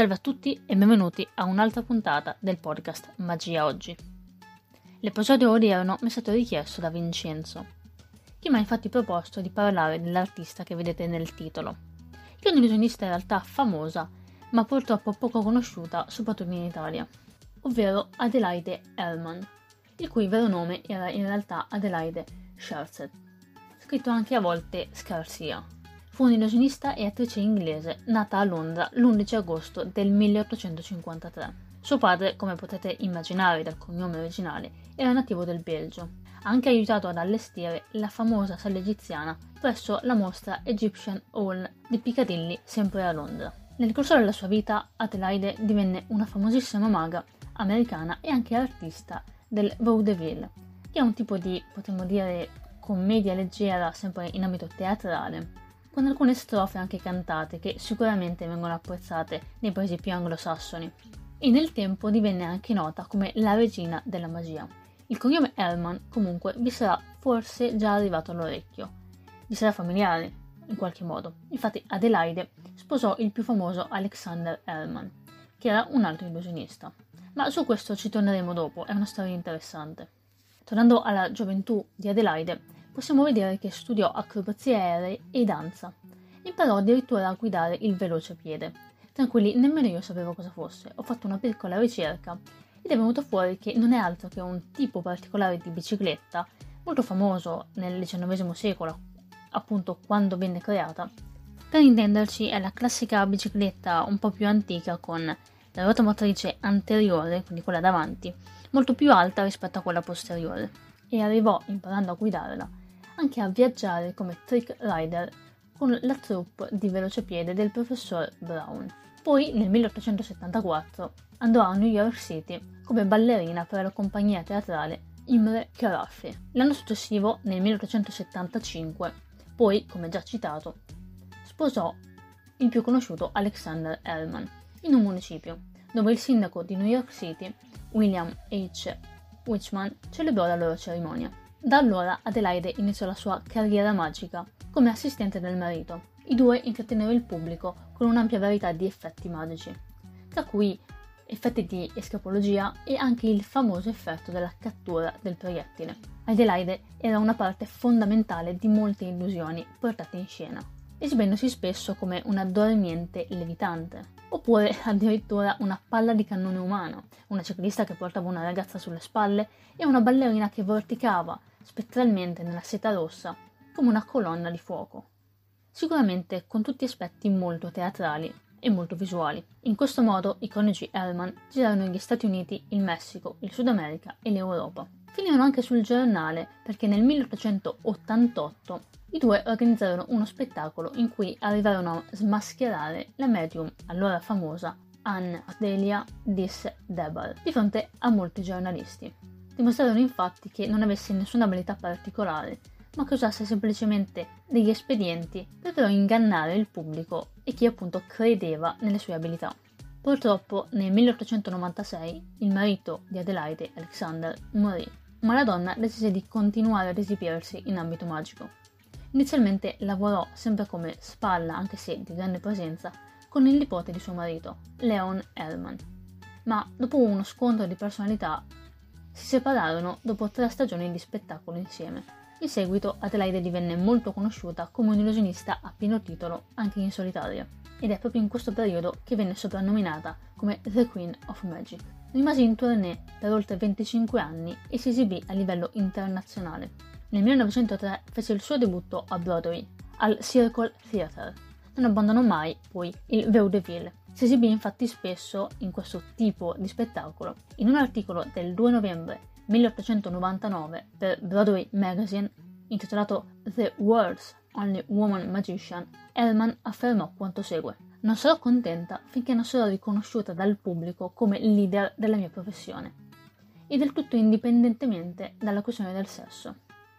Salve a tutti e benvenuti a un'altra puntata del podcast Magia Oggi. L'episodio odierno mi è stato richiesto da Vincenzo, che mi ha infatti proposto di parlare dell'artista che vedete nel titolo, che è un'illusionista in realtà famosa, ma purtroppo poco conosciuta soprattutto in Italia, ovvero Adelaide Hellman, il cui vero nome era in realtà Adelaide Scherzet, scritto anche a volte Scarsia. Fu un'illusionista e attrice inglese nata a Londra l'11 agosto del 1853. Suo padre, come potete immaginare dal cognome originale, era nativo del Belgio. Ha anche aiutato ad allestire la famosa sala egiziana presso la mostra Egyptian Hall di Piccadilly, sempre a Londra. Nel corso della sua vita, Adelaide divenne una famosissima maga americana e anche artista del vaudeville, che è un tipo di, potremmo dire, commedia leggera sempre in ambito teatrale, con alcune strofe anche cantate che sicuramente vengono apprezzate nei paesi più anglosassoni. E nel tempo divenne anche nota come la regina della magia. Il cognome Hellman comunque vi sarà forse già arrivato all'orecchio, vi sarà familiare in qualche modo. Infatti Adelaide sposò il più famoso Alexander Hellman, che era un altro illusionista. Ma su questo ci torneremo dopo, è una storia interessante. Tornando alla gioventù di Adelaide, possiamo vedere che studiò acrobazie aeree e danza. Imparò addirittura a guidare il veloce piede. Tranquilli, nemmeno io sapevo cosa fosse. Ho fatto una piccola ricerca ed è venuto fuori che non è altro che un tipo particolare di bicicletta, molto famoso nel XIX secolo, appunto quando venne creata. Per intenderci è la classica bicicletta un po' più antica con la ruota motrice anteriore, quindi quella davanti, molto più alta rispetto a quella posteriore, e arrivò, imparando a guidarla, anche a viaggiare come trick rider con la troupe di velociapiede del professor Brown. Poi, nel 1874, andò a New York City come ballerina per la compagnia teatrale Imre Carafi. L'anno successivo, nel 1875, poi, come già citato, sposò il più conosciuto Alexander Hellman in un municipio dove il sindaco di New York City, William H. Wichman, celebrò la loro cerimonia. Da allora Adelaide iniziò la sua carriera magica come assistente del marito. I due intrattennero il pubblico con un'ampia varietà di effetti magici, tra cui effetti di escapologia e anche il famoso effetto della cattura del proiettile. Adelaide era una parte fondamentale di molte illusioni portate in scena, esibendosi spesso come una dormiente levitante, oppure addirittura una palla di cannone umano, una ciclista che portava una ragazza sulle spalle e una ballerina che vorticava spettralmente nella seta rossa come una colonna di fuoco. Sicuramente con tutti aspetti molto teatrali e molto visuali. In questo modo i coniugi Hellman girarono negli Stati Uniti, il Messico, il Sud America e l'Europa. Finirono anche sul giornale perché nel 1888 i due organizzarono uno spettacolo in cui arrivarono a smascherare la medium allora famosa Anne Delia Dis Debar di fronte a molti giornalisti. Dimostrarono infatti che non avesse nessuna abilità particolare, ma che usasse semplicemente degli espedienti per però ingannare il pubblico e chi appunto credeva nelle sue abilità. Purtroppo nel 1896 il marito di Adelaide, Alexander, morì, ma la donna decise di continuare ad esibirsi in ambito magico. Inizialmente lavorò sempre come spalla, anche se di grande presenza, con il nipote di suo marito, Leon Hellman. Ma dopo uno scontro di personalità si separarono dopo tre stagioni di spettacolo insieme. In seguito Adelaide divenne molto conosciuta come un'illusionista a pieno titolo anche in solitaria, ed è proprio in questo periodo che venne soprannominata come The Queen of Magic. Rimase in tournée per oltre 25 anni e si esibì a livello internazionale. Nel 1903 fece il suo debutto a Broadway, al Circle Theatre. Non abbandonò mai, poi, il vaudeville, si esibì infatti spesso in questo tipo di spettacolo. In un articolo del 2 novembre 1899 per Broadway Magazine intitolato The World's Only Woman Magician, Hellman affermò quanto segue. Non sarò contenta finché non sarò riconosciuta dal pubblico come leader della mia professione, e del tutto indipendentemente dalla questione del sesso.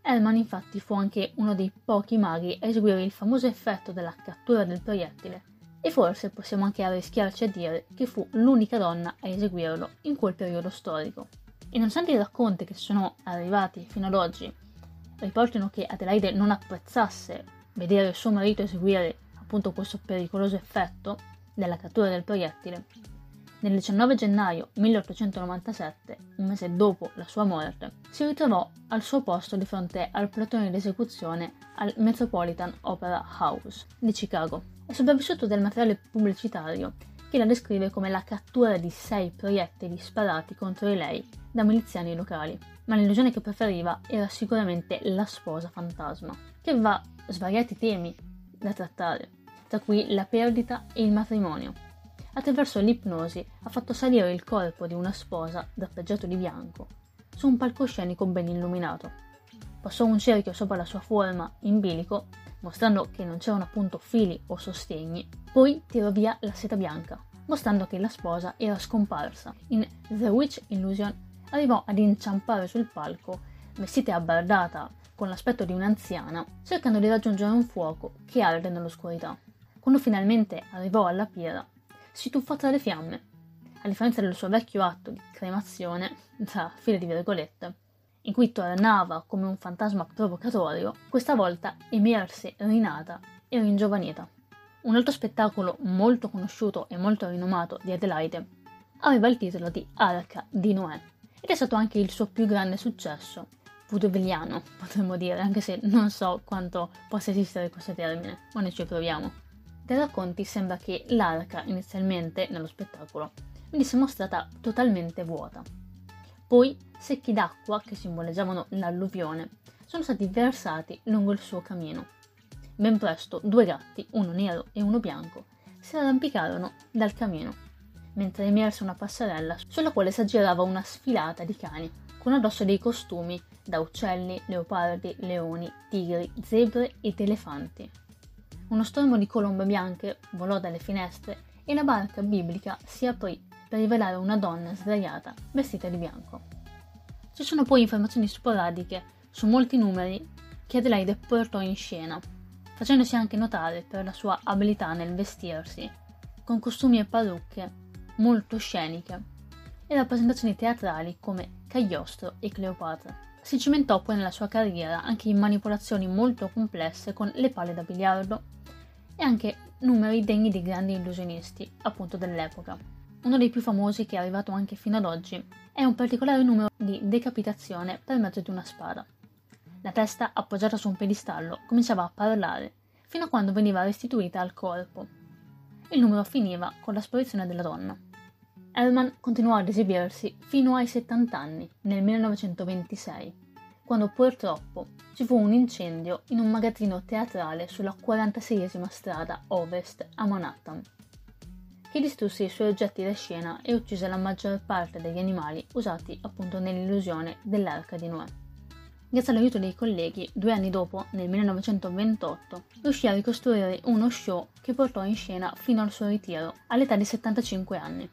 Hellman infatti fu anche uno dei pochi maghi a eseguire il famoso effetto della cattura del proiettile e forse possiamo anche arrischiarci a dire che fu l'unica donna a eseguirlo in quel periodo storico. E nonostante i racconti che sono arrivati fino ad oggi riportino che Adelaide non apprezzasse vedere suo marito eseguire appunto questo pericoloso effetto, della cattura del proiettile, nel 19 gennaio 1897, un mese dopo la sua morte, si ritrovò al suo posto di fronte al platone di esecuzione al Metropolitan Opera House di Chicago. È sopravvissuto del materiale pubblicitario che la descrive come la cattura di sei proiettili sparati contro di lei da miliziani locali. Ma l'illusione che preferiva era sicuramente la sposa fantasma, che aveva svariati temi da trattare, tra cui la perdita e il matrimonio. Attraverso l'ipnosi ha fatto salire il corpo di una sposa drappeggiato di bianco su un palcoscenico ben illuminato. Passò un cerchio sopra la sua forma in bilico, mostrando che non c'erano appunto fili o sostegni, poi tirò via la seta bianca, mostrando che la sposa era scomparsa. In The Witch Illusion arrivò ad inciampare sul palco, vestita e abbardata, con l'aspetto di un'anziana, cercando di raggiungere un fuoco che arde nell'oscurità. Quando finalmente arrivò alla pira, si tuffò tra le fiamme. A differenza del suo vecchio atto di cremazione, tra file di virgolette, in cui tornava come un fantasma provocatorio, questa volta emerse rinata e ringiovanita. Un altro spettacolo molto conosciuto e molto rinomato di Adelaide aveva il titolo di Arca di Noè ed è stato anche il suo più grande successo, vaudevilliano potremmo dire, anche se non so quanto possa esistere questo termine, ma noi ci proviamo. Dai racconti sembra che l'arca inizialmente nello spettacolo venisse mostrata totalmente vuota. Poi secchi d'acqua che simboleggiavano l'alluvione sono stati versati lungo il suo cammino. Ben presto due gatti, uno nero e uno bianco, si arrampicarono dal camino, mentre emerse una passerella sulla quale s'aggirava una sfilata di cani, con addosso dei costumi da uccelli, leopardi, leoni, tigri, zebre ed elefanti. Uno stormo di colombe bianche volò dalle finestre e la barca biblica si aprì per rivelare una donna sdraiata, vestita di bianco. Ci sono poi informazioni sporadiche su molti numeri che Adelaide portò in scena, facendosi anche notare per la sua abilità nel vestirsi, con costumi e parrucche molto sceniche, e rappresentazioni teatrali come Cagliostro e Cleopatra. Si cimentò poi nella sua carriera anche in manipolazioni molto complesse con le palle da biliardo, e anche numeri degni di grandi illusionisti, appunto dell'epoca. Uno dei più famosi che è arrivato anche fino ad oggi è un particolare numero di decapitazione per mezzo di una spada. La testa, appoggiata su un piedistallo, cominciava a parlare, fino a quando veniva restituita al corpo. Il numero finiva con la sparizione della donna. Herman continuò ad esibirsi fino ai 70 anni, nel 1926, quando purtroppo ci fu un incendio in un magazzino teatrale sulla 46esima strada ovest a Manhattan, che distrusse i suoi oggetti da scena e uccise la maggior parte degli animali usati appunto nell'illusione dell'arca di Noè. Grazie all'aiuto dei colleghi, due anni dopo, nel 1928, riuscì a ricostruire uno show che portò in scena fino al suo ritiro, all'età di 75 anni,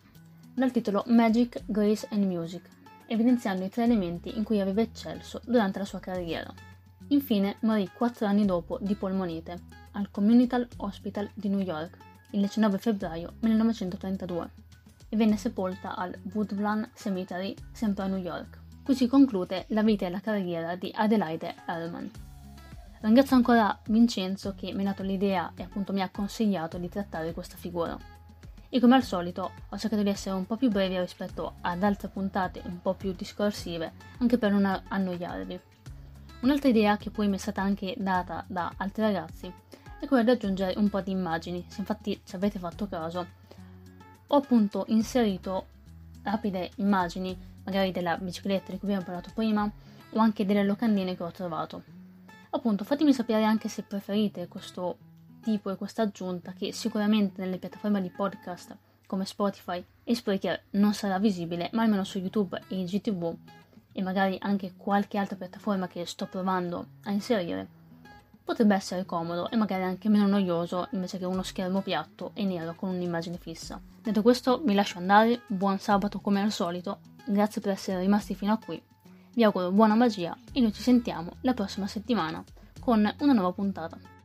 dal titolo Magic, Grace and Music, evidenziando i tre elementi in cui aveva eccelso durante la sua carriera. Infine morì quattro anni dopo di polmonite al Community Hospital di New York il 19 febbraio 1932 e venne sepolta al Woodlawn Cemetery sempre a New York. Qui si conclude la vita e la carriera di Adelaide Herman. Ringrazio ancora Vincenzo che mi ha dato l'idea e appunto mi ha consigliato di trattare questa figura e come al solito ho cercato di essere un po' più brevi rispetto ad altre puntate un po' più discorsive, anche per non annoiarvi. Un'altra idea che poi mi è stata anche data da altri ragazzi è quella di aggiungere un po' di immagini, se infatti ci avete fatto caso. Ho appunto inserito rapide immagini, magari della bicicletta di cui abbiamo parlato prima, o anche delle locandine che ho trovato. Appunto, fatemi sapere anche se preferite questo tipo e questa aggiunta che sicuramente nelle piattaforme di podcast come Spotify e Spreaker non sarà visibile, ma almeno su YouTube e GTV e magari anche qualche altra piattaforma che sto provando a inserire, potrebbe essere comodo e magari anche meno noioso invece che uno schermo piatto e nero con un'immagine fissa. Detto questo, vi lascio andare, buon sabato come al solito, grazie per essere rimasti fino a qui, vi auguro buona magia e noi ci sentiamo la prossima settimana con una nuova puntata.